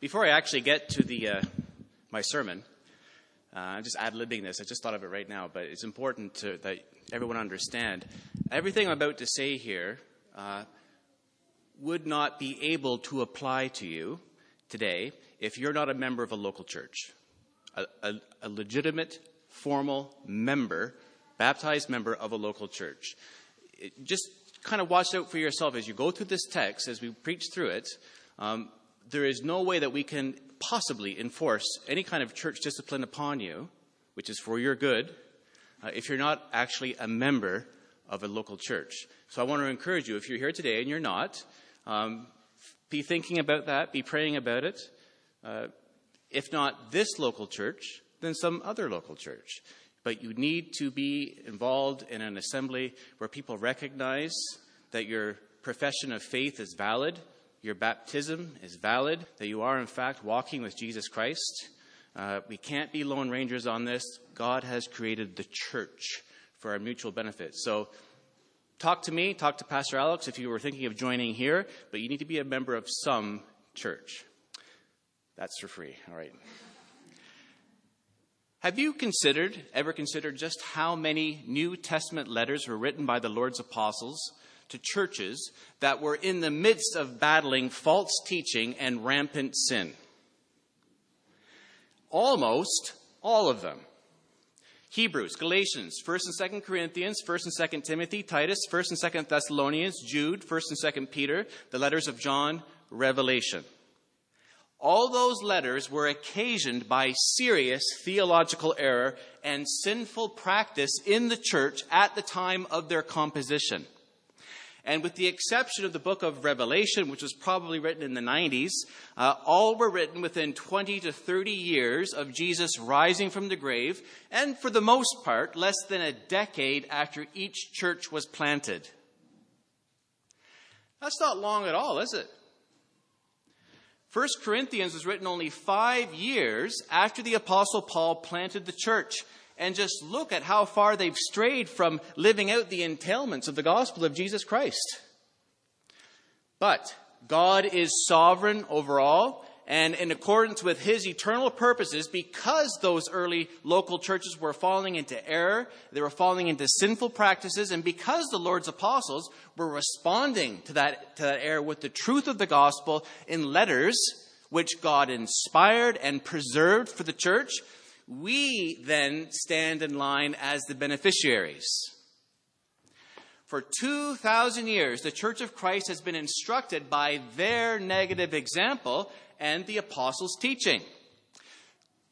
Before I actually get to the, uh, my sermon, uh, I'm just ad libbing this. I just thought of it right now, but it's important to, that everyone understand. Everything I'm about to say here uh, would not be able to apply to you today if you're not a member of a local church, a, a, a legitimate, formal member, baptized member of a local church. It, just kind of watch out for yourself as you go through this text, as we preach through it. Um, there is no way that we can possibly enforce any kind of church discipline upon you, which is for your good, uh, if you're not actually a member of a local church. So I want to encourage you, if you're here today and you're not, um, be thinking about that, be praying about it. Uh, if not this local church, then some other local church. But you need to be involved in an assembly where people recognize that your profession of faith is valid your baptism is valid, that you are, in fact, walking with Jesus Christ. Uh, we can't be lone rangers on this. God has created the church for our mutual benefit. So, talk to me, talk to Pastor Alex if you were thinking of joining here, but you need to be a member of some church. That's for free. All right. Have you considered, ever considered, just how many New Testament letters were written by the Lord's apostles to churches that were in the midst of battling false teaching and rampant sin. Almost all of them. Hebrews, Galatians, 1st and 2nd Corinthians, 1st and 2nd Timothy, Titus, 1st and 2nd Thessalonians, Jude, 1st and 2nd Peter, the letters of John, Revelation. All those letters were occasioned by serious theological error and sinful practice in the church at the time of their composition. And with the exception of the book of Revelation, which was probably written in the 90s, uh, all were written within 20 to 30 years of Jesus rising from the grave, and for the most part, less than a decade after each church was planted. That's not long at all, is it? 1 Corinthians was written only five years after the Apostle Paul planted the church and just look at how far they've strayed from living out the entailments of the gospel of Jesus Christ. But God is sovereign over all, and in accordance with his eternal purposes, because those early local churches were falling into error, they were falling into sinful practices, and because the Lord's apostles were responding to that, to that error with the truth of the gospel in letters which God inspired and preserved for the church, we then stand in line as the beneficiaries. For 2,000 years, the Church of Christ has been instructed by their negative example and the apostles' teaching.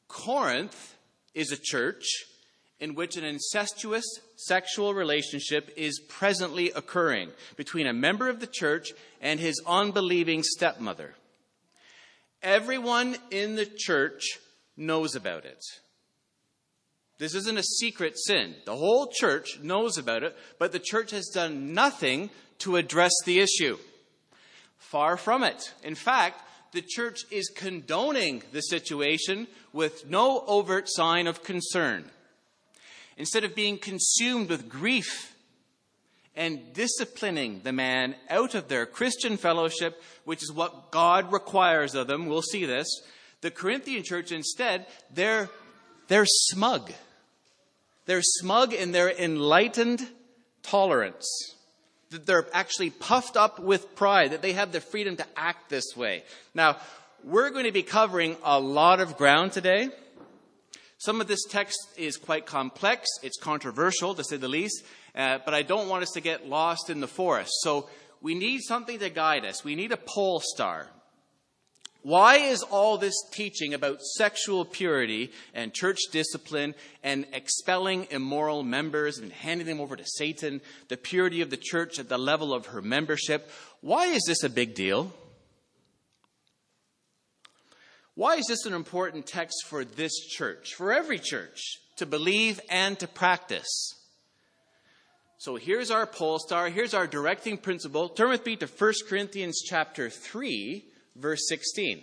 Corinth is a church in which an incestuous sexual relationship is presently occurring between a member of the church and his unbelieving stepmother. Everyone in the church knows about it. This isn't a secret sin. The whole church knows about it, but the church has done nothing to address the issue. Far from it. In fact, the church is condoning the situation with no overt sign of concern. Instead of being consumed with grief and disciplining the man out of their Christian fellowship, which is what God requires of them, we'll see this, the Corinthian church instead, they're, they're smug. They're smug in their enlightened tolerance. That they're actually puffed up with pride, that they have the freedom to act this way. Now, we're going to be covering a lot of ground today. Some of this text is quite complex. It's controversial, to say the least. Uh, but I don't want us to get lost in the forest. So we need something to guide us. We need a pole star. Why is all this teaching about sexual purity and church discipline and expelling immoral members and handing them over to Satan, the purity of the church at the level of her membership, why is this a big deal? Why is this an important text for this church, for every church, to believe and to practice? So here's our pole star, here's our directing principle. Turn with me to 1 Corinthians chapter 3 verse 16.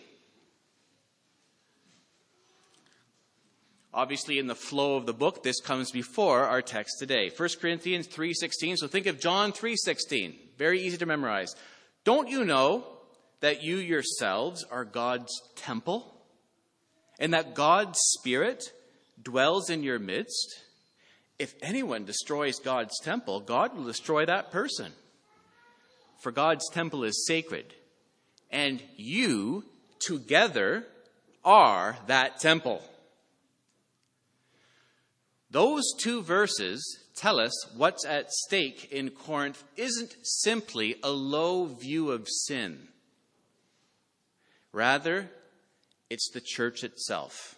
Obviously, in the flow of the book, this comes before our text today. 1 Corinthians 3.16. So think of John 3.16. Very easy to memorize. Don't you know that you yourselves are God's temple and that God's Spirit dwells in your midst? If anyone destroys God's temple, God will destroy that person. For God's temple is sacred, and you together are that temple. Those two verses tell us what's at stake in Corinth isn't simply a low view of sin. Rather, it's the church itself.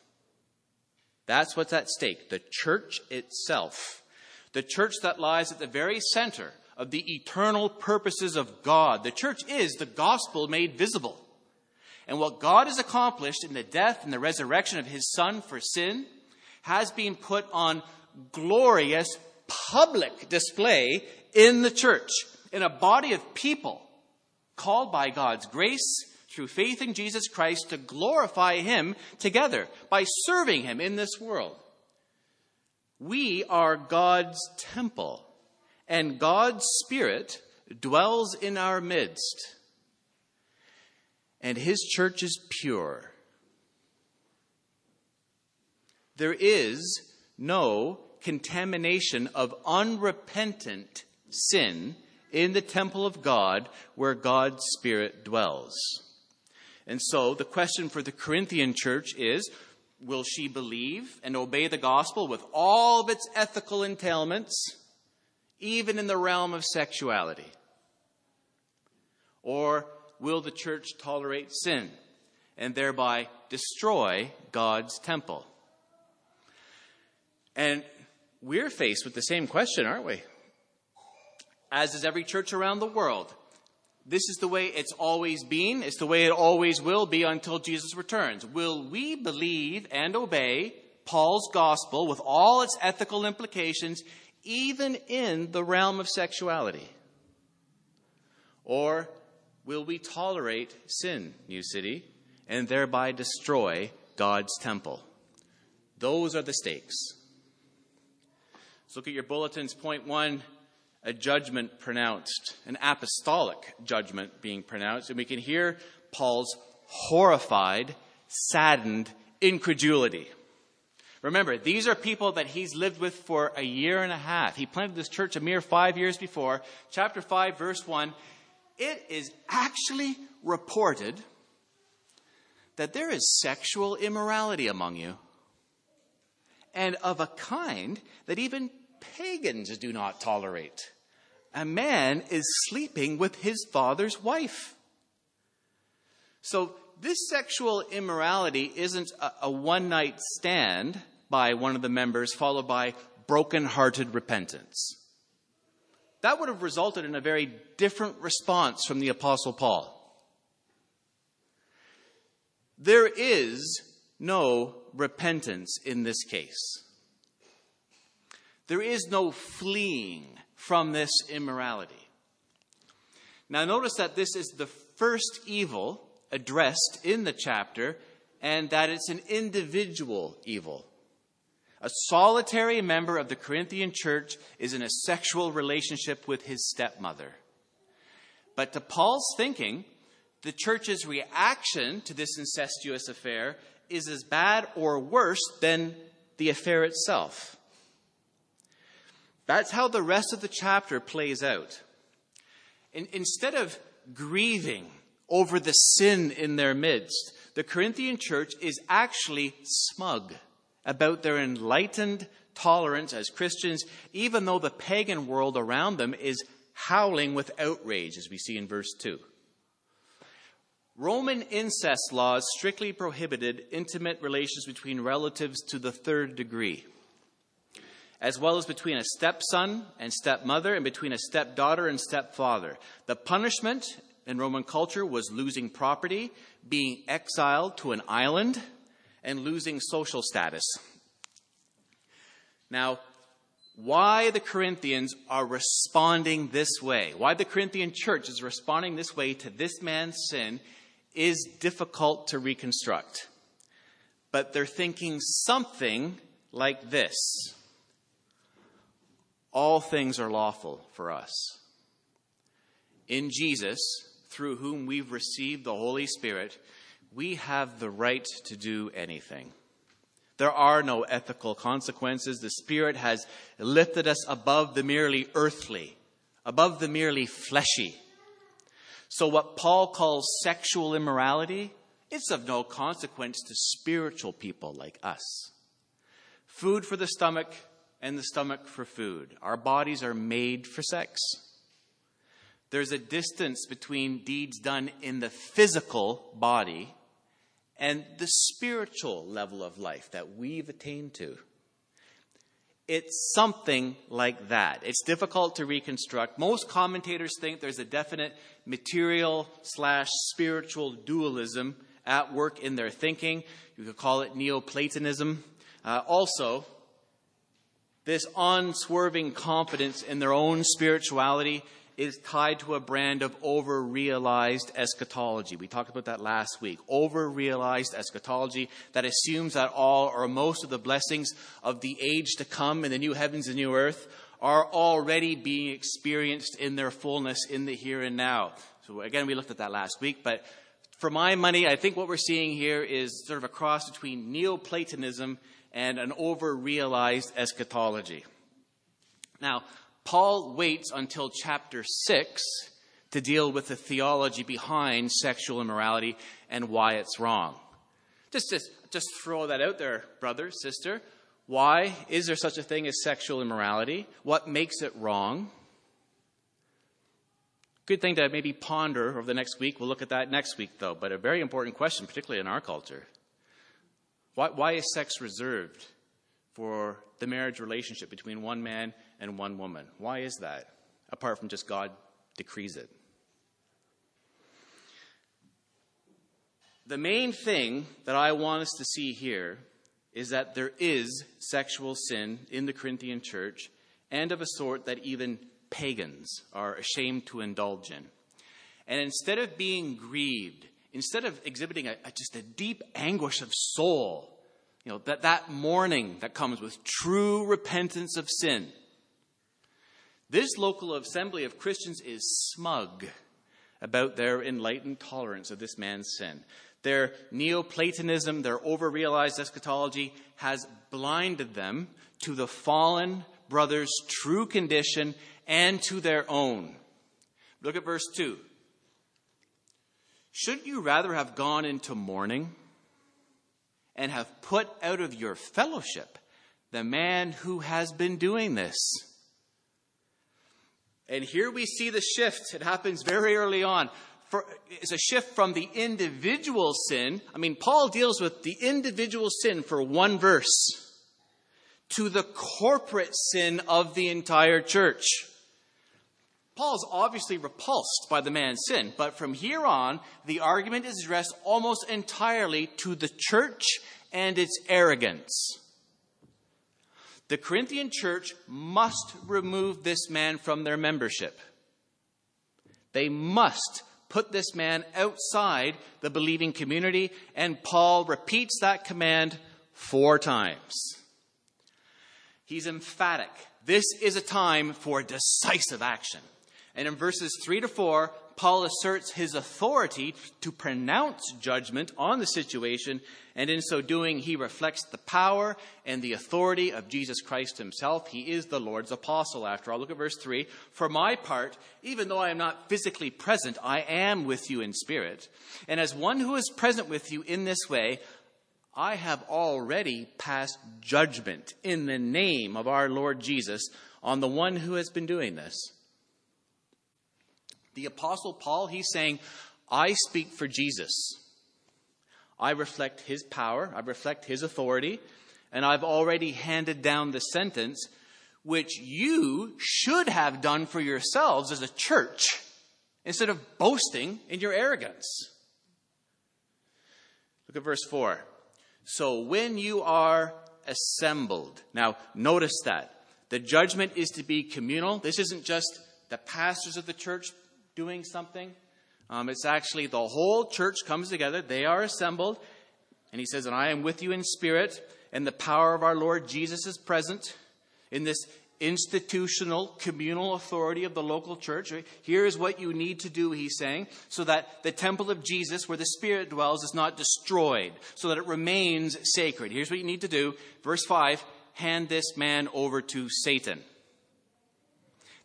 That's what's at stake. The church itself. The church that lies at the very center of the eternal purposes of God. The church is the gospel made visible. And what God has accomplished in the death and the resurrection of his son for sin has been put on glorious public display in the church, in a body of people called by God's grace through faith in Jesus Christ to glorify Him together by serving Him in this world. We are God's temple, and God's Spirit dwells in our midst. And His church is pure. There is no contamination of unrepentant sin in the temple of God where God's Spirit dwells. And so the question for the Corinthian church is will she believe and obey the gospel with all of its ethical entailments, even in the realm of sexuality? Or will the church tolerate sin and thereby destroy God's temple? And we're faced with the same question, aren't we? As is every church around the world. This is the way it's always been. It's the way it always will be until Jesus returns. Will we believe and obey Paul's gospel with all its ethical implications, even in the realm of sexuality? Or will we tolerate sin, New City, and thereby destroy God's temple? Those are the stakes. Let's look at your bulletins. Point one a judgment pronounced, an apostolic judgment being pronounced. And we can hear Paul's horrified, saddened incredulity. Remember, these are people that he's lived with for a year and a half. He planted this church a mere five years before. Chapter 5, verse 1. It is actually reported that there is sexual immorality among you, and of a kind that even pagans do not tolerate. A man is sleeping with his father's wife. So, this sexual immorality isn't a, a one night stand by one of the members, followed by broken hearted repentance. That would have resulted in a very different response from the Apostle Paul. There is no repentance in this case. There is no fleeing from this immorality. Now, notice that this is the first evil addressed in the chapter, and that it's an individual evil. A solitary member of the Corinthian church is in a sexual relationship with his stepmother. But to Paul's thinking, the church's reaction to this incestuous affair is as bad or worse than the affair itself. That's how the rest of the chapter plays out. In, instead of grieving over the sin in their midst, the Corinthian church is actually smug about their enlightened tolerance as Christians, even though the pagan world around them is howling with outrage, as we see in verse 2. Roman incest laws strictly prohibited intimate relations between relatives to the third degree as well as between a stepson and stepmother and between a stepdaughter and stepfather. The punishment in Roman culture was losing property, being exiled to an island, and losing social status. Now, why the Corinthians are responding this way, why the Corinthian church is responding this way to this man's sin, is difficult to reconstruct. But they're thinking something like this all things are lawful for us. In Jesus, through whom we've received the Holy Spirit, we have the right to do anything. There are no ethical consequences. The Spirit has lifted us above the merely earthly, above the merely fleshy. So, what Paul calls sexual immorality, it's of no consequence to spiritual people like us. Food for the stomach and the stomach for food. Our bodies are made for sex. There's a distance between deeds done in the physical body and the spiritual level of life that we've attained to. It's something like that. It's difficult to reconstruct. Most commentators think there's a definite material slash spiritual dualism at work in their thinking. You could call it Neoplatonism. Uh, also, this unswerving confidence in their own spirituality is tied to a brand of over realized eschatology. We talked about that last week. Over realized eschatology that assumes that all or most of the blessings of the age to come in the new heavens and new earth are already being experienced in their fullness in the here and now. So again, we looked at that last week, but for my money, I think what we're seeing here is sort of a cross between Neoplatonism and an over realized eschatology. Now, Paul waits until chapter 6 to deal with the theology behind sexual immorality and why it's wrong. Just, just, just throw that out there, brother, sister. Why is there such a thing as sexual immorality? What makes it wrong? Good thing to maybe ponder over the next week. We'll look at that next week, though, but a very important question, particularly in our culture. Why, why is sex reserved for the marriage relationship between one man and one woman. Why is that? Apart from just God decrees it. The main thing that I want us to see here is that there is sexual sin in the Corinthian church and of a sort that even pagans are ashamed to indulge in. And instead of being grieved, instead of exhibiting a, a, just a deep anguish of soul, you know, that, that mourning that comes with true repentance of sin, this local assembly of Christians is smug about their enlightened tolerance of this man's sin. Their Neoplatonism, their overrealized eschatology has blinded them to the fallen brother's true condition and to their own. Look at verse 2. Shouldn't you rather have gone into mourning and have put out of your fellowship the man who has been doing this? And here we see the shift. It happens very early on. For, it's a shift from the individual sin. I mean, Paul deals with the individual sin for one verse to the corporate sin of the entire church. Paul's obviously repulsed by the man's sin, but from here on, the argument is addressed almost entirely to the church and its arrogance. The Corinthian church must remove this man from their membership. They must put this man outside the believing community, and Paul repeats that command four times. He's emphatic. This is a time for decisive action. And in verses 3 to 4, Paul asserts his authority to pronounce judgment on the situation, and in so doing, he reflects the power and the authority of Jesus Christ himself. He is the Lord's apostle, after all. Look at verse 3. For my part, even though I am not physically present, I am with you in spirit. And as one who is present with you in this way, I have already passed judgment in the name of our Lord Jesus on the one who has been doing this. The Apostle Paul, he's saying, I speak for Jesus. I reflect his power, I reflect his authority, and I've already handed down the sentence which you should have done for yourselves as a church instead of boasting in your arrogance. Look at verse 4. So when you are assembled, now notice that the judgment is to be communal. This isn't just the pastors of the church doing something. Um, it's actually the whole church comes together. They are assembled. And he says, And I am with you in spirit, and the power of our Lord Jesus is present in this institutional, communal authority of the local church. Here is what you need to do, he's saying, so that the temple of Jesus, where the Spirit dwells, is not destroyed, so that it remains sacred. Here's what you need to do. Verse 5 hand this man over to Satan.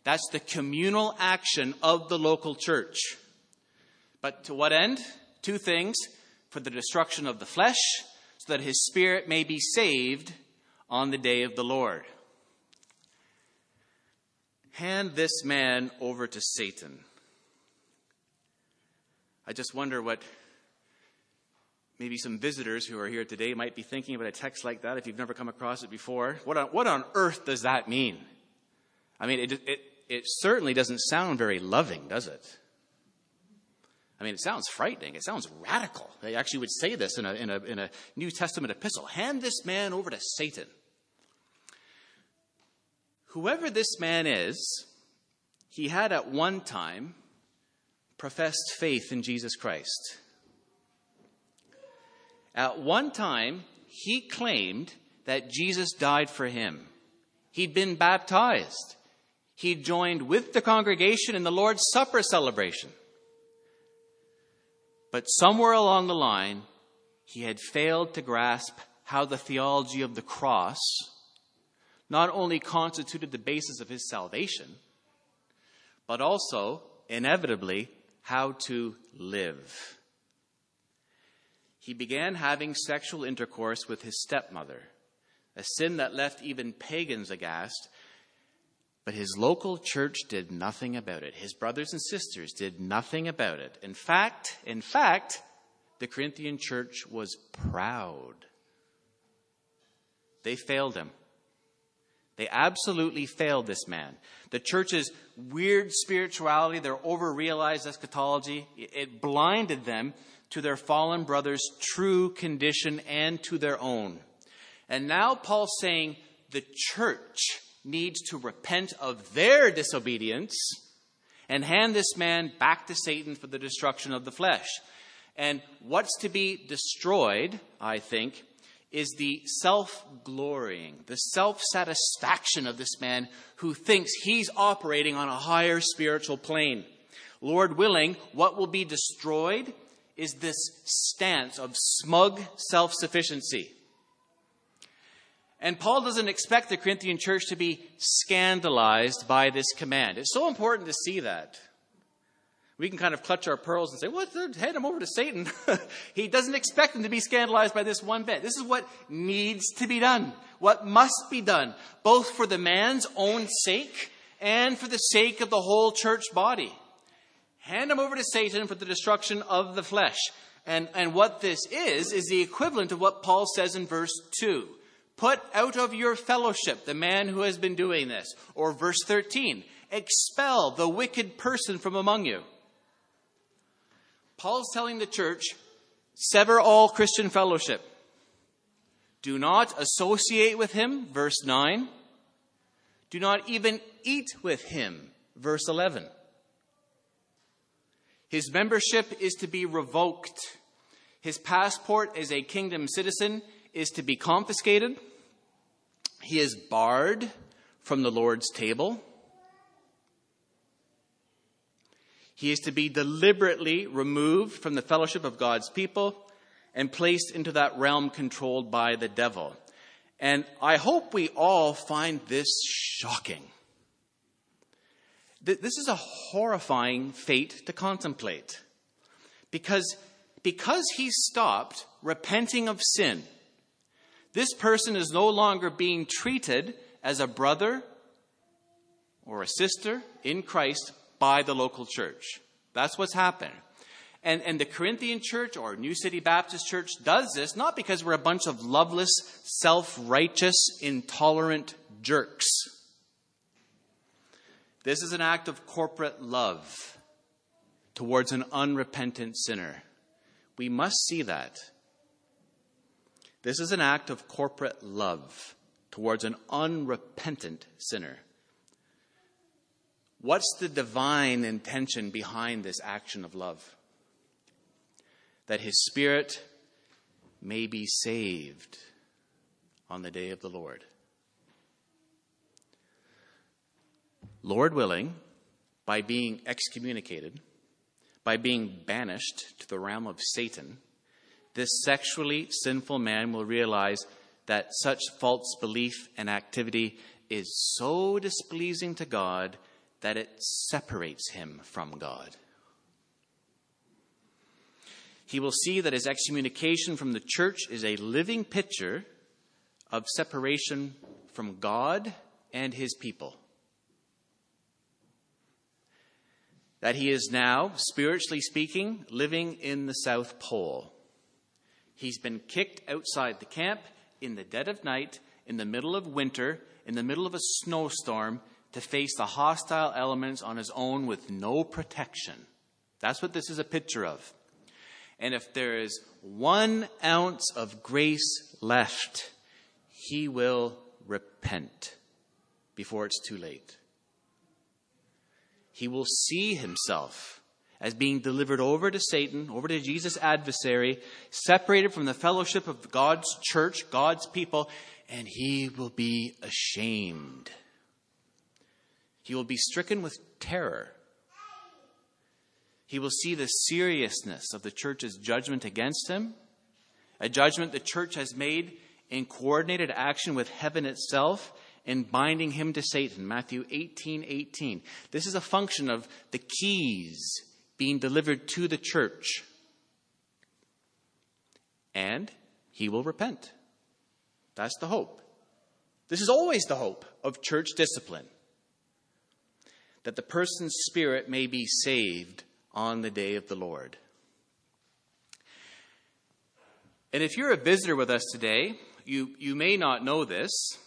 That's the communal action of the local church. But to what end? Two things for the destruction of the flesh, so that his spirit may be saved on the day of the Lord. Hand this man over to Satan. I just wonder what maybe some visitors who are here today might be thinking about a text like that if you've never come across it before. What on, what on earth does that mean? I mean, it, it, it certainly doesn't sound very loving, does it? I mean, it sounds frightening. It sounds radical. They actually would say this in a, in a, in a New Testament epistle hand this man over to Satan. Whoever this man is, he had at one time professed faith in Jesus Christ. At one time, he claimed that Jesus died for him. He'd been baptized. He joined with the congregation in the Lord's Supper celebration. But somewhere along the line, he had failed to grasp how the theology of the cross not only constituted the basis of his salvation, but also, inevitably, how to live. He began having sexual intercourse with his stepmother, a sin that left even pagans aghast. But his local church did nothing about it. His brothers and sisters did nothing about it. In fact, in fact, the Corinthian church was proud. They failed him. They absolutely failed this man. The church's weird spirituality, their over realized eschatology, it blinded them to their fallen brother's true condition and to their own. And now Paul's saying the church needs to repent of their disobedience and hand this man back to Satan for the destruction of the flesh. And what's to be destroyed, I think, is the self glorying, the self satisfaction of this man who thinks he's operating on a higher spiritual plane. Lord willing, what will be destroyed is this stance of smug self sufficiency. And Paul doesn't expect the Corinthian church to be scandalized by this command. It's so important to see that we can kind of clutch our pearls and say, well, hand him over to Satan. he doesn't expect them to be scandalized by this one bit. This is what needs to be done, what must be done, both for the man's own sake and for the sake of the whole church body. Hand him over to Satan for the destruction of the flesh. And, and what this is, is the equivalent of what Paul says in verse 2. Put out of your fellowship the man who has been doing this. Or verse 13, expel the wicked person from among you. Paul's telling the church sever all Christian fellowship. Do not associate with him, verse 9. Do not even eat with him, verse 11. His membership is to be revoked. His passport as a kingdom citizen is to be confiscated. He is barred from the Lord's table. He is to be deliberately removed from the fellowship of God's people and placed into that realm controlled by the devil. And I hope we all find this shocking. This is a horrifying fate to contemplate. Because, because he stopped repenting of sin, this person is no longer being treated as a brother or a sister in Christ, by the local church. That's what's happened. And, and the Corinthian church or New City Baptist Church does this not because we're a bunch of loveless, self righteous, intolerant jerks. This is an act of corporate love towards an unrepentant sinner. We must see that. This is an act of corporate love towards an unrepentant sinner. What's the divine intention behind this action of love? That his spirit may be saved on the day of the Lord. Lord willing, by being excommunicated, by being banished to the realm of Satan, this sexually sinful man will realize that such false belief and activity is so displeasing to God that it separates him from God. He will see that his excommunication from the church is a living picture of separation from God and his people. That he is now, spiritually speaking, living in the South Pole. He's been kicked outside the camp in the dead of night, in the middle of winter, in the middle of a snowstorm, to face the hostile elements on his own with no protection. That's what this is a picture of. And if there is one ounce of grace left, he will repent before it's too late. He will see himself as being delivered over to Satan, over to Jesus' adversary, separated from the fellowship of God's church, God's people, and he will be ashamed. He will be stricken with terror. He will see the seriousness of the church's judgment against him, a judgment the church has made in coordinated action with heaven itself in binding him to Satan. Matthew 18 18. This is a function of the keys being delivered to the church. And he will repent. That's the hope. This is always the hope of church discipline that the person's spirit may be saved on the day of the Lord. And if you're a visitor with us today, you, you may not know this,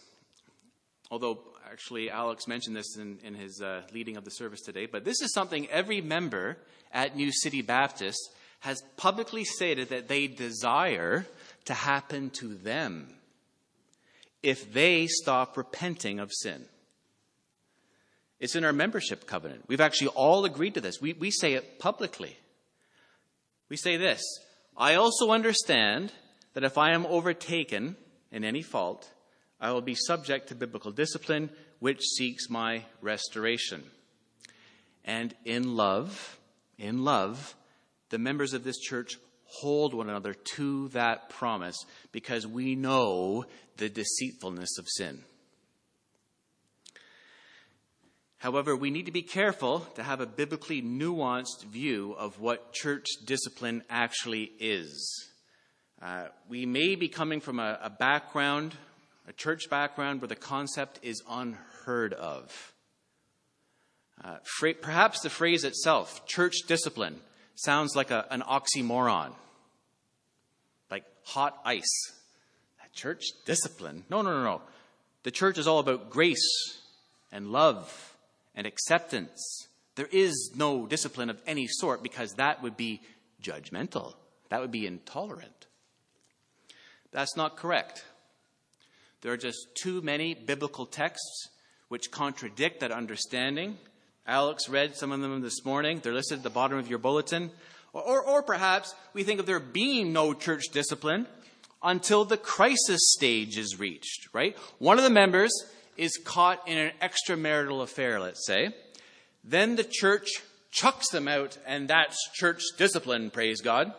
although actually Alex mentioned this in, in his uh, leading of the service today, but this is something every member at New City Baptist has publicly stated that they desire to happen to them if they stop repenting of sin. It's in our membership covenant. We've actually all agreed to this. We, we say it publicly. We say this I also understand that if I am overtaken in any fault, I will be subject to biblical discipline, which seeks my restoration. And in love, in love, the members of this church hold one another to that promise because we know the deceitfulness of sin. However, we need to be careful to have a biblically nuanced view of what church discipline actually is. Uh, we may be coming from a, a background, a church background, where the concept is unheard of. Uh, perhaps the phrase itself, church discipline, sounds like a, an oxymoron, like hot ice. Church discipline? No, no, no, no. The church is all about grace and love and acceptance. There is no discipline of any sort because that would be judgmental, that would be intolerant. That's not correct. There are just too many biblical texts which contradict that understanding. Alex read some of them this morning. They're listed at the bottom of your bulletin. Or, or, or, perhaps we think of there being no church discipline until the crisis stage is reached, right? One of the members is caught in an extramarital affair, let's say. Then the church chucks them out, and that's church discipline, praise God.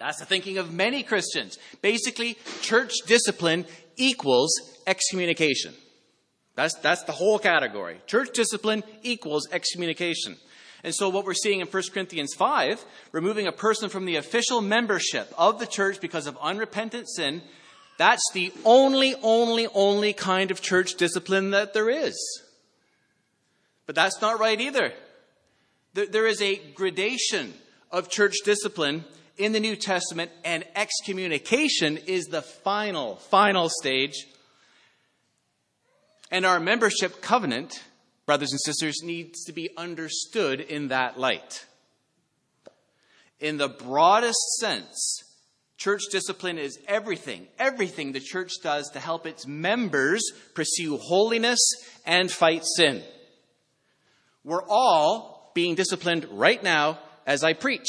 That's the thinking of many Christians. Basically, church discipline equals excommunication. That's, that's the whole category. Church discipline equals excommunication. And so, what we're seeing in 1 Corinthians 5, removing a person from the official membership of the church because of unrepentant sin, that's the only, only, only kind of church discipline that there is. But that's not right either. There is a gradation of church discipline in the New Testament, and excommunication is the final, final stage. And our membership covenant, brothers and sisters, needs to be understood in that light. In the broadest sense, church discipline is everything, everything the church does to help its members pursue holiness and fight sin. We're all being disciplined right now as I preach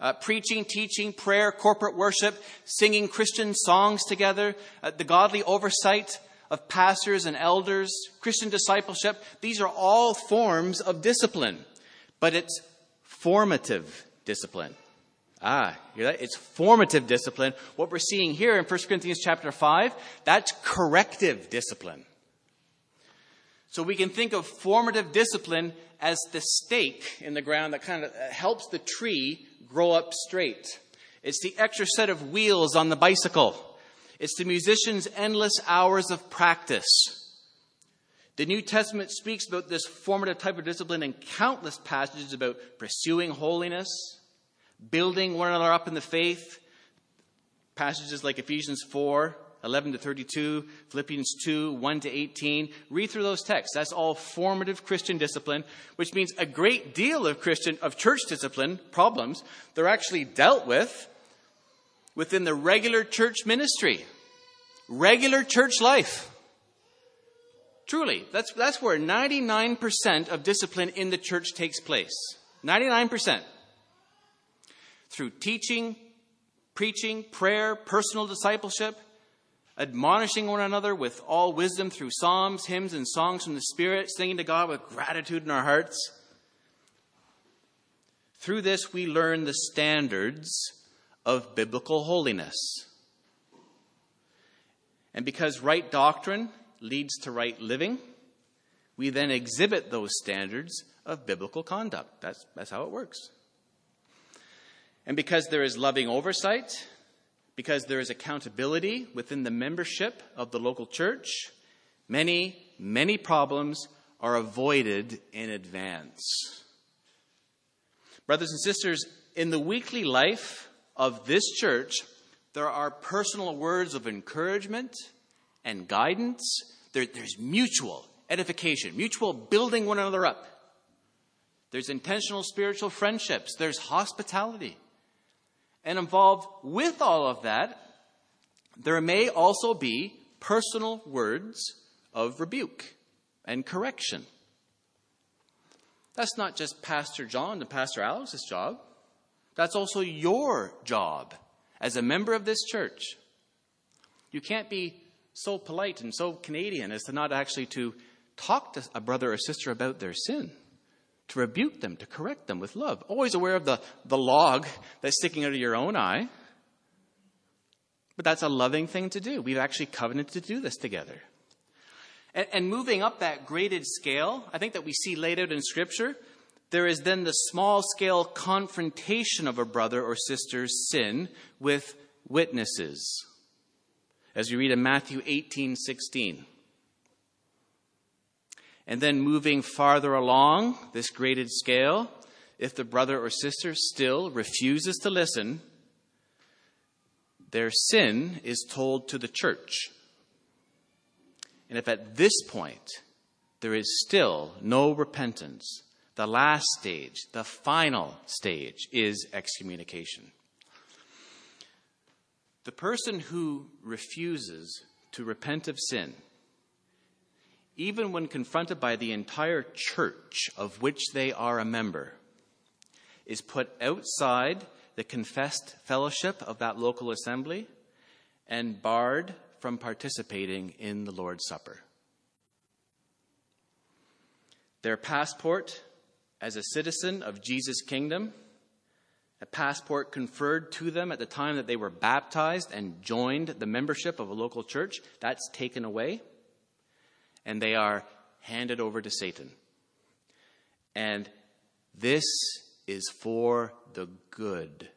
uh, preaching, teaching, prayer, corporate worship, singing Christian songs together, uh, the godly oversight of pastors and elders, Christian discipleship. These are all forms of discipline, but it's formative discipline. Ah, it's formative discipline. What we're seeing here in 1 Corinthians chapter 5, that's corrective discipline. So we can think of formative discipline as the stake in the ground that kind of uh, helps the tree grow up straight. It's the extra set of wheels on the bicycle. It's the musician's endless hours of practice. The New Testament speaks about this formative type of discipline in countless passages about pursuing holiness, building one another up in the faith. Passages like Ephesians 4, 11 to 32, Philippians 2, 1 to 18. Read through those texts. That's all formative Christian discipline, which means a great deal of Christian, of church discipline problems, they're actually dealt with within the regular church ministry, regular church life. Truly, that's, that's where 99% of discipline in the church takes place. 99%. Through teaching, preaching, prayer, personal discipleship, admonishing one another with all wisdom through psalms, hymns, and songs from the Spirit, singing to God with gratitude in our hearts. Through this, we learn the standards of biblical holiness. And because right doctrine leads to right living, we then exhibit those standards of biblical conduct. That's, that's how it works. And because there is loving oversight, because there is accountability within the membership of the local church, many, many problems are avoided in advance. Brothers and sisters, in the weekly life of this church, there are personal words of encouragement and guidance. There, there's mutual edification, mutual building one another up. There's intentional spiritual friendships. There's hospitality. And involved with all of that, there may also be personal words of rebuke and correction. That's not just Pastor John and Pastor Alex's job. That's also your job as a member of this church. You can't be so polite and so Canadian as to not actually to talk to a brother or sister about their sin, to rebuke them, to correct them with love. Always aware of the, the log that's sticking out of your own eye. But that's a loving thing to do. We've actually covenanted to do this together. And, and moving up that graded scale, I think that we see laid out in Scripture, there is then the small scale confrontation of a brother or sister's sin with witnesses as you read in Matthew 18 16. And then moving farther along this graded scale, if the brother or sister still refuses to listen, their sin is told to the church. And if at this point there is still no repentance, the last stage, the final stage, is excommunication. The person who refuses to repent of sin, even when confronted by the entire church of which they are a member, is put outside the confessed fellowship of that local assembly and barred from participating in the Lord's Supper. Their passport as a citizen of Jesus' kingdom a passport conferred to them at the time that they were baptized and joined the membership of a local church, that's taken away. And they are handed over to Satan. And this is for the good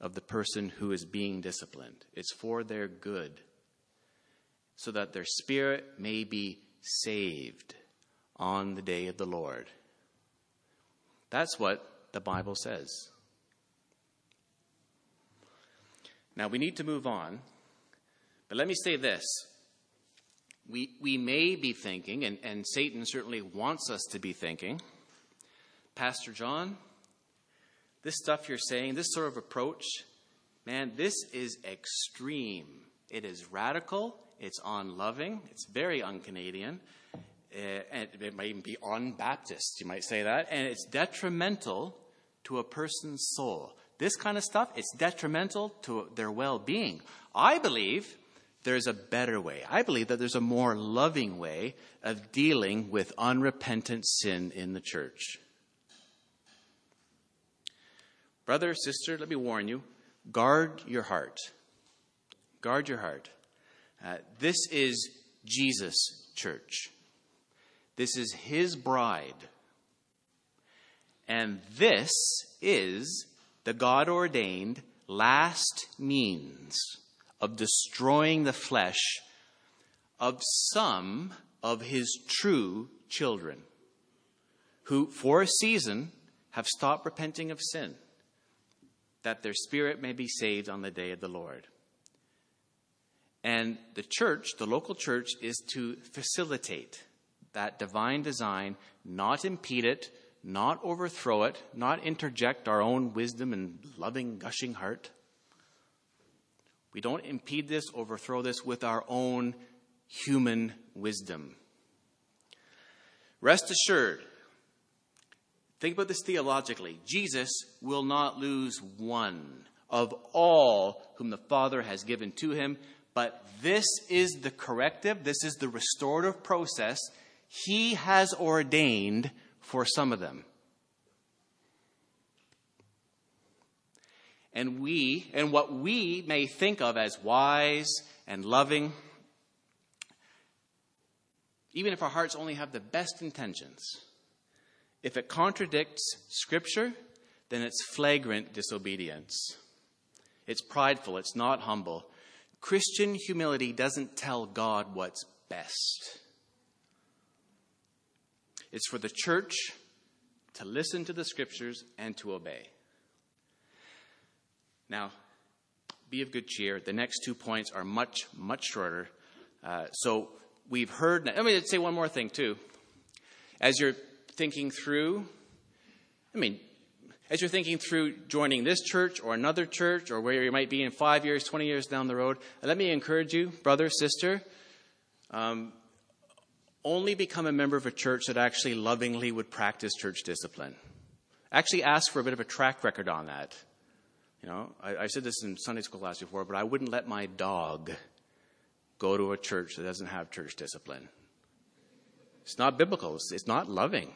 of the person who is being disciplined. It's for their good, so that their spirit may be saved on the day of the Lord. That's what the Bible says. Now, we need to move on, but let me say this. We, we may be thinking, and, and Satan certainly wants us to be thinking, Pastor John, this stuff you're saying, this sort of approach, man, this is extreme. It is radical, it's unloving, it's very un Canadian, uh, and it might even be un Baptist, you might say that, and it's detrimental to a person's soul. This kind of stuff, it's detrimental to their well being. I believe there's a better way. I believe that there's a more loving way of dealing with unrepentant sin in the church. Brother, sister, let me warn you guard your heart. Guard your heart. Uh, this is Jesus' church. This is his bride. And this is the God ordained last means of destroying the flesh of some of his true children who, for a season, have stopped repenting of sin, that their spirit may be saved on the day of the Lord. And the church, the local church, is to facilitate that divine design, not impede it, not overthrow it, not interject our own wisdom and loving, gushing heart. We don't impede this, overthrow this with our own human wisdom. Rest assured, think about this theologically. Jesus will not lose one of all whom the Father has given to him, but this is the corrective, this is the restorative process he has ordained for some of them. And we, and what we may think of as wise and loving, even if our hearts only have the best intentions, if it contradicts Scripture, then it's flagrant disobedience. It's prideful, it's not humble. Christian humility doesn't tell God what's best. It's for the church to listen to the Scriptures and to obey. Now, be of good cheer. The next two points are much, much shorter. Uh, so we've heard. Let me say one more thing, too. As you're thinking through, I mean, as you're thinking through joining this church or another church or where you might be in five years, 20 years down the road, let me encourage you, brother, sister, um, only become a member of a church that actually lovingly would practice church discipline. Actually, ask for a bit of a track record on that. You know, I, I said this in Sunday school class before, but I wouldn't let my dog go to a church that doesn't have church discipline. It's not biblical, it's, it's not loving.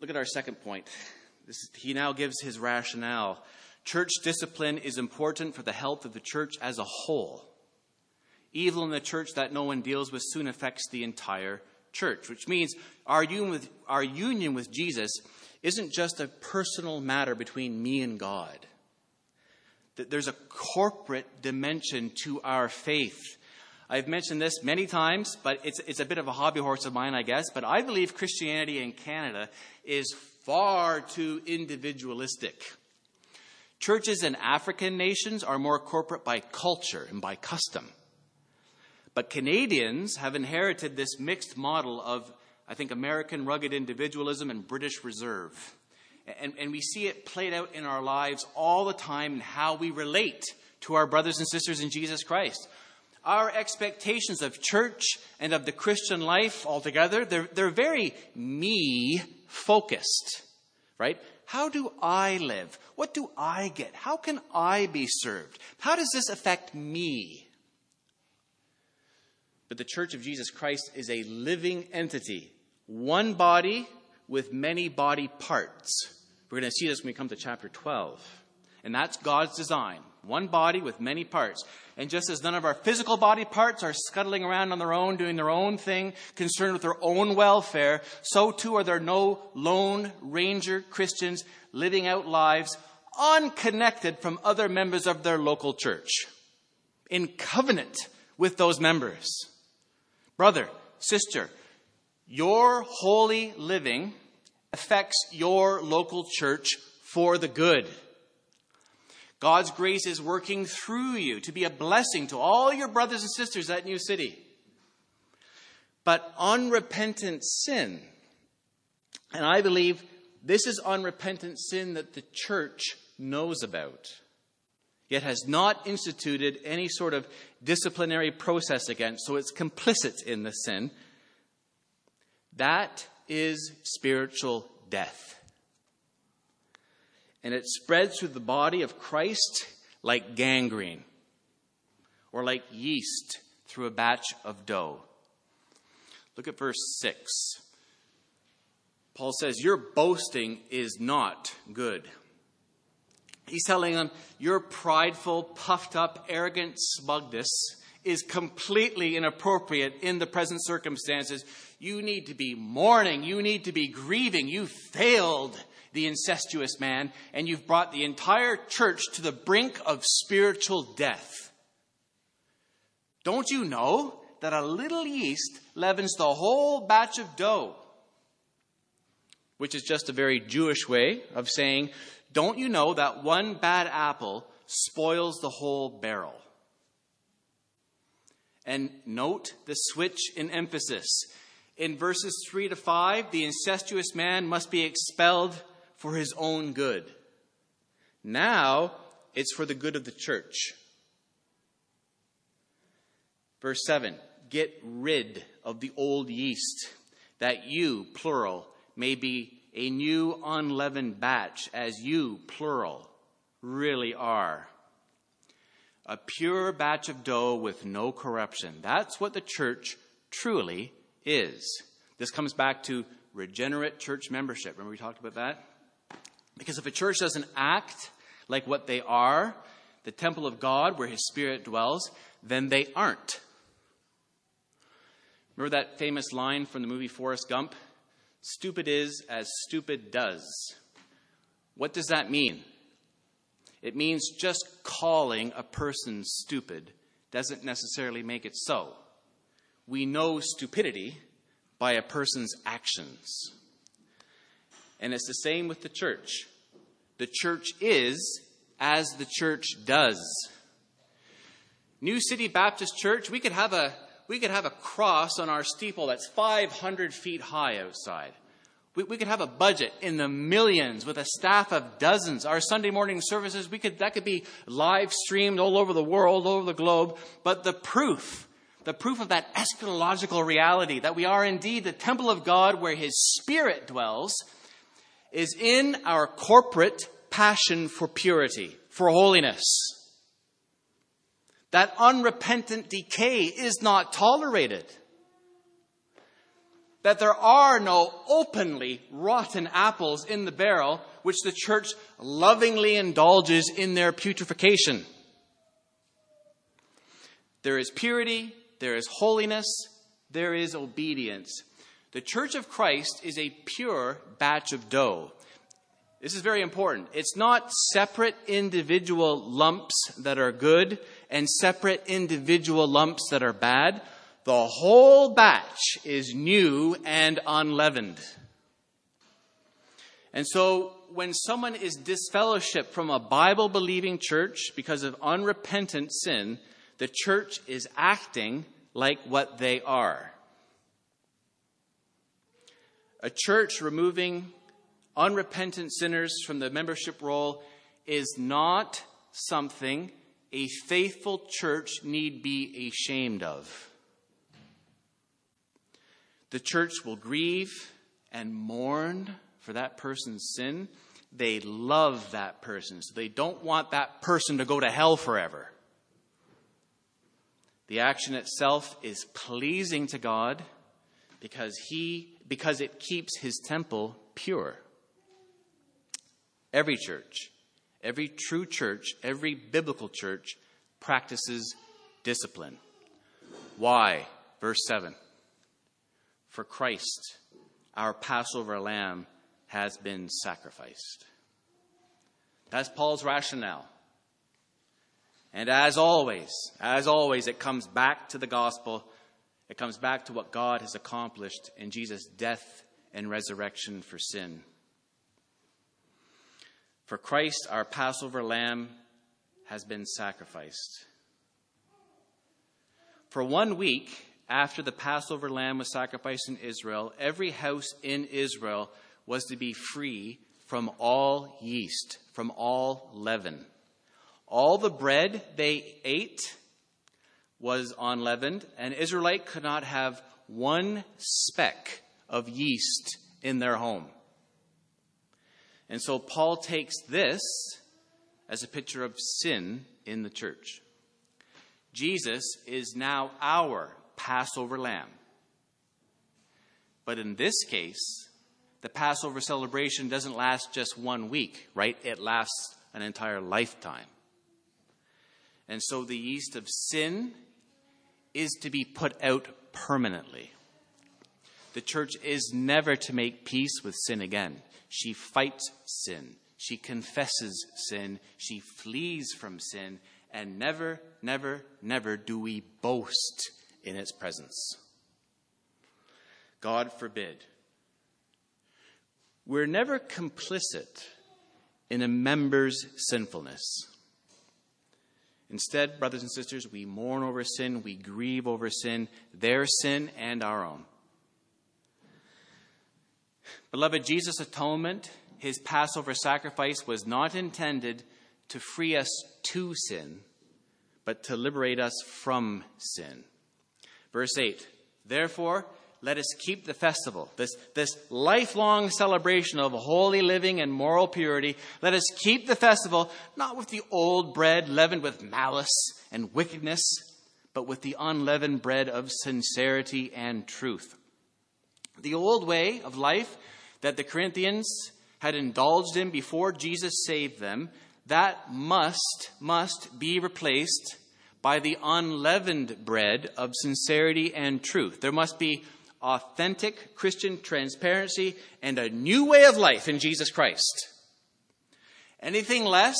Look at our second point. This, he now gives his rationale. Church discipline is important for the health of the church as a whole. Evil in the church that no one deals with soon affects the entire church, which means our union with, our union with Jesus isn't just a personal matter between me and God. There's a corporate dimension to our faith. I've mentioned this many times, but it's, it's a bit of a hobby horse of mine, I guess. But I believe Christianity in Canada is far too individualistic. Churches in African nations are more corporate by culture and by custom. But Canadians have inherited this mixed model of I think, American rugged individualism and British reserve. And, and we see it played out in our lives all the time in how we relate to our brothers and sisters in Jesus Christ. Our expectations of church and of the Christian life altogether, they're, they're very me focused, right? How do I live? What do I get? How can I be served? How does this affect me? But the Church of Jesus Christ is a living entity one body with many body parts. We're going to see this when we come to chapter 12. And that's God's design. One body with many parts. And just as none of our physical body parts are scuttling around on their own, doing their own thing, concerned with their own welfare, so too are there no lone ranger Christians living out lives unconnected from other members of their local church, in covenant with those members. Brother, sister, your holy living affects your local church for the good. God's grace is working through you to be a blessing to all your brothers and sisters at New City. But unrepentant sin, and I believe this is unrepentant sin that the church knows about, yet has not instituted any sort of disciplinary process against, so it's complicit in the sin that is spiritual death. And it spreads through the body of Christ like gangrene or like yeast through a batch of dough. Look at verse 6. Paul says, Your boasting is not good. He's telling them, Your prideful, puffed up, arrogant smugness is completely inappropriate in the present circumstances. You need to be mourning. You need to be grieving. You failed the incestuous man, and you've brought the entire church to the brink of spiritual death. Don't you know that a little yeast leavens the whole batch of dough? Which is just a very Jewish way of saying, don't you know that one bad apple spoils the whole barrel? And note the switch in emphasis. In verses 3 to 5, the incestuous man must be expelled for his own good. Now, it's for the good of the church. Verse 7 Get rid of the old yeast, that you, plural, may be a new unleavened batch, as you, plural, really are. A pure batch of dough with no corruption. That's what the church truly is. This comes back to regenerate church membership. Remember we talked about that? Because if a church doesn't act like what they are, the temple of God where his spirit dwells, then they aren't. Remember that famous line from the movie Forrest Gump? Stupid is as stupid does. What does that mean? It means just calling a person stupid doesn't necessarily make it so. We know stupidity by a person's actions. And it's the same with the church. The church is as the church does. New City Baptist Church, we could have a we could have a cross on our steeple that's 500 feet high outside. We, we, could have a budget in the millions with a staff of dozens. Our Sunday morning services, we could, that could be live streamed all over the world, all over the globe. But the proof, the proof of that eschatological reality that we are indeed the temple of God where His Spirit dwells is in our corporate passion for purity, for holiness. That unrepentant decay is not tolerated. That there are no openly rotten apples in the barrel, which the church lovingly indulges in their putrefaction. There is purity, there is holiness, there is obedience. The church of Christ is a pure batch of dough. This is very important. It's not separate individual lumps that are good and separate individual lumps that are bad. The whole batch is new and unleavened. And so when someone is disfellowshipped from a Bible believing church because of unrepentant sin, the church is acting like what they are. A church removing unrepentant sinners from the membership roll is not something a faithful church need be ashamed of. The church will grieve and mourn for that person's sin. They love that person, so they don't want that person to go to hell forever. The action itself is pleasing to God because he because it keeps his temple pure. Every church, every true church, every biblical church practices discipline. Why? Verse 7 For Christ, our Passover lamb, has been sacrificed. That's Paul's rationale. And as always, as always, it comes back to the gospel. It comes back to what God has accomplished in Jesus' death and resurrection for sin. For Christ, our Passover lamb, has been sacrificed. For one week after the Passover lamb was sacrificed in Israel, every house in Israel was to be free from all yeast, from all leaven. All the bread they ate was unleavened, and Israelite could not have one speck of yeast in their home. And so Paul takes this as a picture of sin in the church. Jesus is now our Passover lamb. But in this case, the Passover celebration doesn't last just one week, right? It lasts an entire lifetime. And so the yeast of sin is to be put out permanently. The church is never to make peace with sin again. She fights sin. She confesses sin. She flees from sin. And never, never, never do we boast in its presence. God forbid. We're never complicit in a member's sinfulness. Instead, brothers and sisters, we mourn over sin, we grieve over sin, their sin and our own. Beloved, Jesus' atonement, his Passover sacrifice, was not intended to free us to sin, but to liberate us from sin. Verse 8 Therefore, let us keep the festival, this, this lifelong celebration of holy living and moral purity. Let us keep the festival not with the old bread leavened with malice and wickedness, but with the unleavened bread of sincerity and truth. The old way of life that the Corinthians had indulged in before Jesus saved them, that must, must be replaced by the unleavened bread of sincerity and truth. There must be authentic Christian transparency and a new way of life in Jesus Christ. Anything less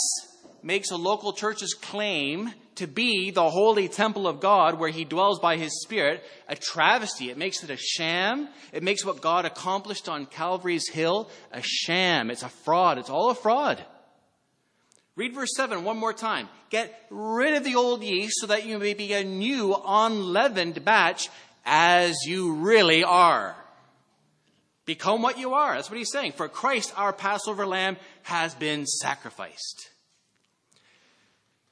makes a local church's claim to be the holy temple of God where he dwells by his Spirit a travesty. It makes it a sham. It makes what God accomplished on Calvary's Hill a sham. It's a fraud. It's all a fraud. Read verse 7 one more time. Get rid of the old yeast so that you may be a new unleavened batch as you really are. Become what you are. That's what he's saying. For Christ, our Passover lamb, has been sacrificed.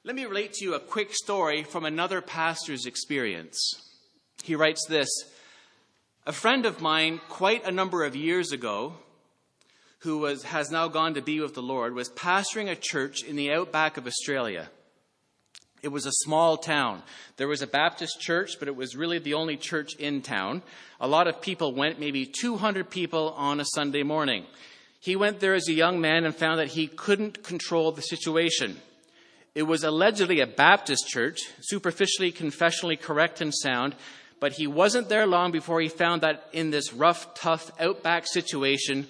Let me relate to you a quick story from another pastor's experience. He writes this A friend of mine, quite a number of years ago, who was, has now gone to be with the Lord, was pastoring a church in the outback of Australia. It was a small town. There was a Baptist church, but it was really the only church in town. A lot of people went, maybe 200 people on a Sunday morning. He went there as a young man and found that he couldn't control the situation. It was allegedly a Baptist church, superficially confessionally correct and sound, but he wasn't there long before he found that in this rough, tough, outback situation,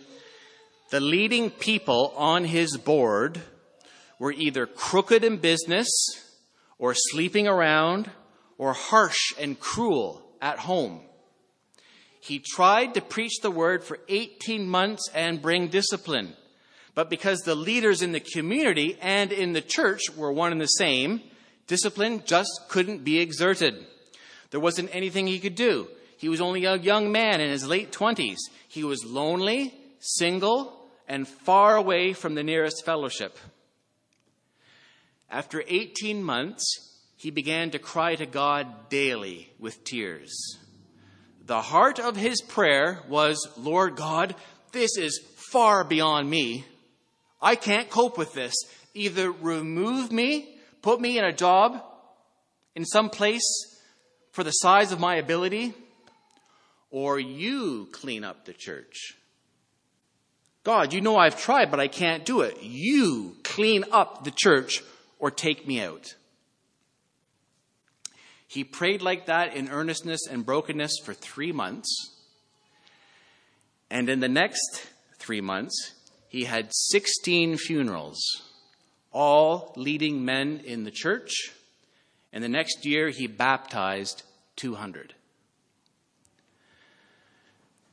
the leading people on his board were either crooked in business, or sleeping around or harsh and cruel at home. He tried to preach the word for 18 months and bring discipline. But because the leaders in the community and in the church were one and the same, discipline just couldn't be exerted. There wasn't anything he could do. He was only a young man in his late 20s. He was lonely, single, and far away from the nearest fellowship. After 18 months, he began to cry to God daily with tears. The heart of his prayer was, Lord God, this is far beyond me. I can't cope with this. Either remove me, put me in a job in some place for the size of my ability, or you clean up the church. God, you know I've tried, but I can't do it. You clean up the church or take me out. He prayed like that in earnestness and brokenness for three months. And in the next three months, he had 16 funerals, all leading men in the church. And the next year, he baptized 200.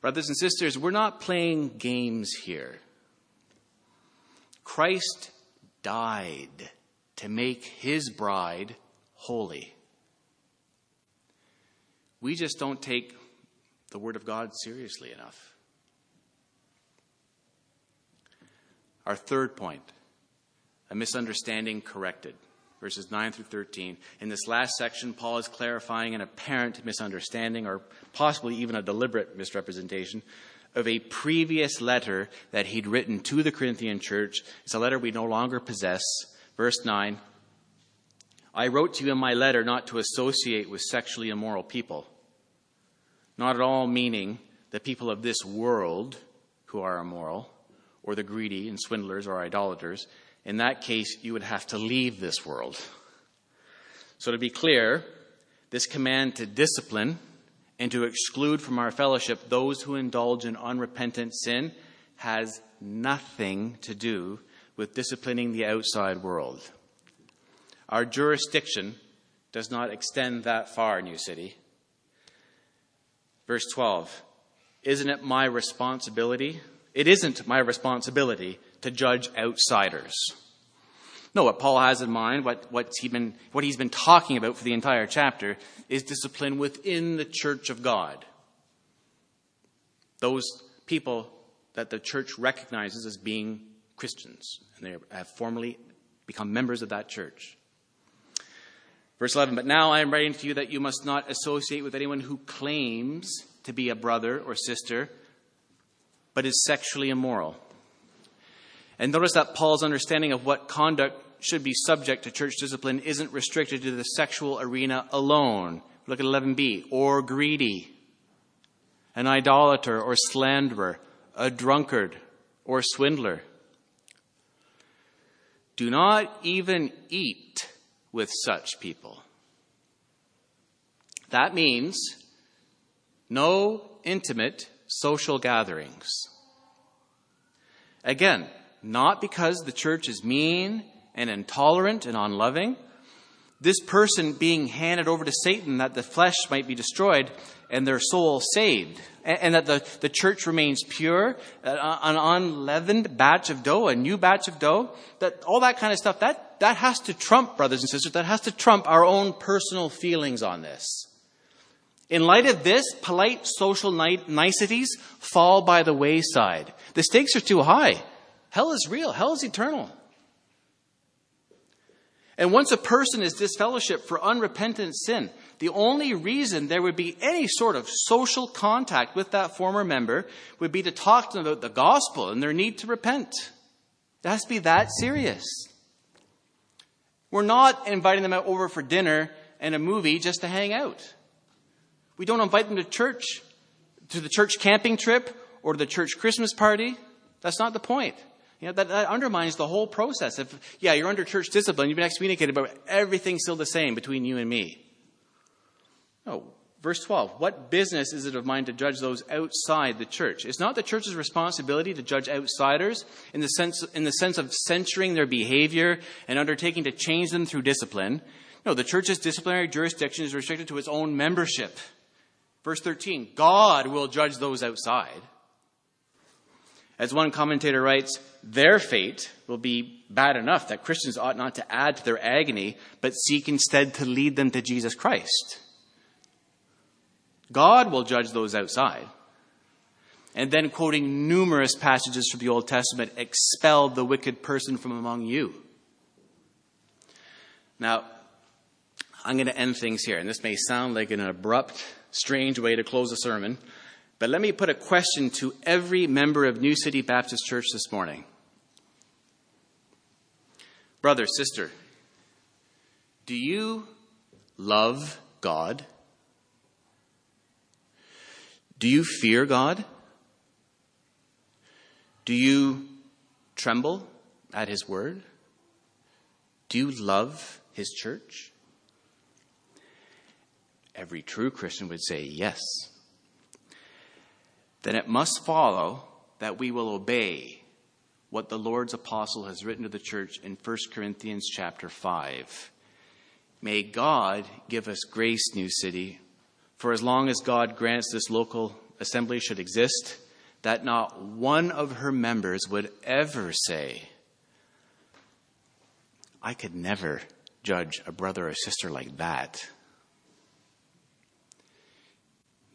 Brothers and sisters, we're not playing games here. Christ died to make his bride holy. We just don't take the Word of God seriously enough. Our third point a misunderstanding corrected. Verses 9 through 13. In this last section, Paul is clarifying an apparent misunderstanding, or possibly even a deliberate misrepresentation, of a previous letter that he'd written to the Corinthian church. It's a letter we no longer possess, Verse 9 I wrote to you in my letter not to associate with sexually immoral people, not at all meaning the people of this world who are immoral, or the greedy and swindlers or idolaters. In that case, you would have to leave this world. So, to be clear, this command to discipline and to exclude from our fellowship those who indulge in unrepentant sin has nothing to do with disciplining the outside world. Our jurisdiction does not extend that far, New City. Verse 12 Isn't it my responsibility? It isn't my responsibility to judge outsiders. No, what Paul has in mind, what, what's he been, what he's been talking about for the entire chapter, is discipline within the church of God. Those people that the church recognizes as being Christians, and they have formally become members of that church. Verse 11, but now I am writing to you that you must not associate with anyone who claims to be a brother or sister, but is sexually immoral. And notice that Paul's understanding of what conduct should be subject to church discipline isn't restricted to the sexual arena alone. Look at 11b. Or greedy, an idolater or slanderer, a drunkard or swindler. Do not even eat with such people. That means no intimate social gatherings. Again, not because the church is mean and intolerant and unloving. This person being handed over to Satan that the flesh might be destroyed and their soul saved, and, that the, the church remains pure, an unleavened batch of dough, a new batch of dough, that all that kind of stuff, that, that has to trump, brothers and sisters, that has to trump our own personal feelings on this. In light of this, polite social niceties fall by the wayside. The stakes are too high. Hell is real. Hell is eternal. And once a person is disfellowshipped for unrepentant sin, the only reason there would be any sort of social contact with that former member would be to talk to them about the gospel and their need to repent. It has to be that serious. We're not inviting them out over for dinner and a movie just to hang out. We don't invite them to church, to the church camping trip or to the church Christmas party. That's not the point. You know, that, that undermines the whole process. If, yeah, you're under church discipline, you've been excommunicated, but everything's still the same between you and me. No. Verse 12, what business is it of mine to judge those outside the church? It's not the church's responsibility to judge outsiders in the sense, in the sense of censoring their behavior and undertaking to change them through discipline. No, the church's disciplinary jurisdiction is restricted to its own membership. Verse 13, God will judge those outside. As one commentator writes, their fate will be bad enough that Christians ought not to add to their agony, but seek instead to lead them to Jesus Christ. God will judge those outside. And then, quoting numerous passages from the Old Testament, expel the wicked person from among you. Now, I'm going to end things here, and this may sound like an abrupt, strange way to close a sermon, but let me put a question to every member of New City Baptist Church this morning. Brother, sister, do you love God? Do you fear God? Do you tremble at His word? Do you love His church? Every true Christian would say yes then it must follow that we will obey what the Lord's apostle has written to the church in 1 Corinthians chapter 5. May God give us grace, New City, for as long as God grants this local assembly should exist, that not one of her members would ever say, I could never judge a brother or sister like that.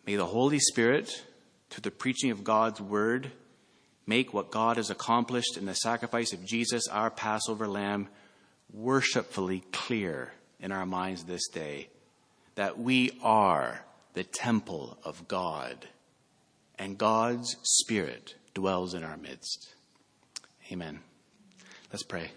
May the Holy Spirit through the preaching of God's word, make what God has accomplished in the sacrifice of Jesus, our Passover lamb, worshipfully clear in our minds this day that we are the temple of God and God's Spirit dwells in our midst. Amen. Let's pray.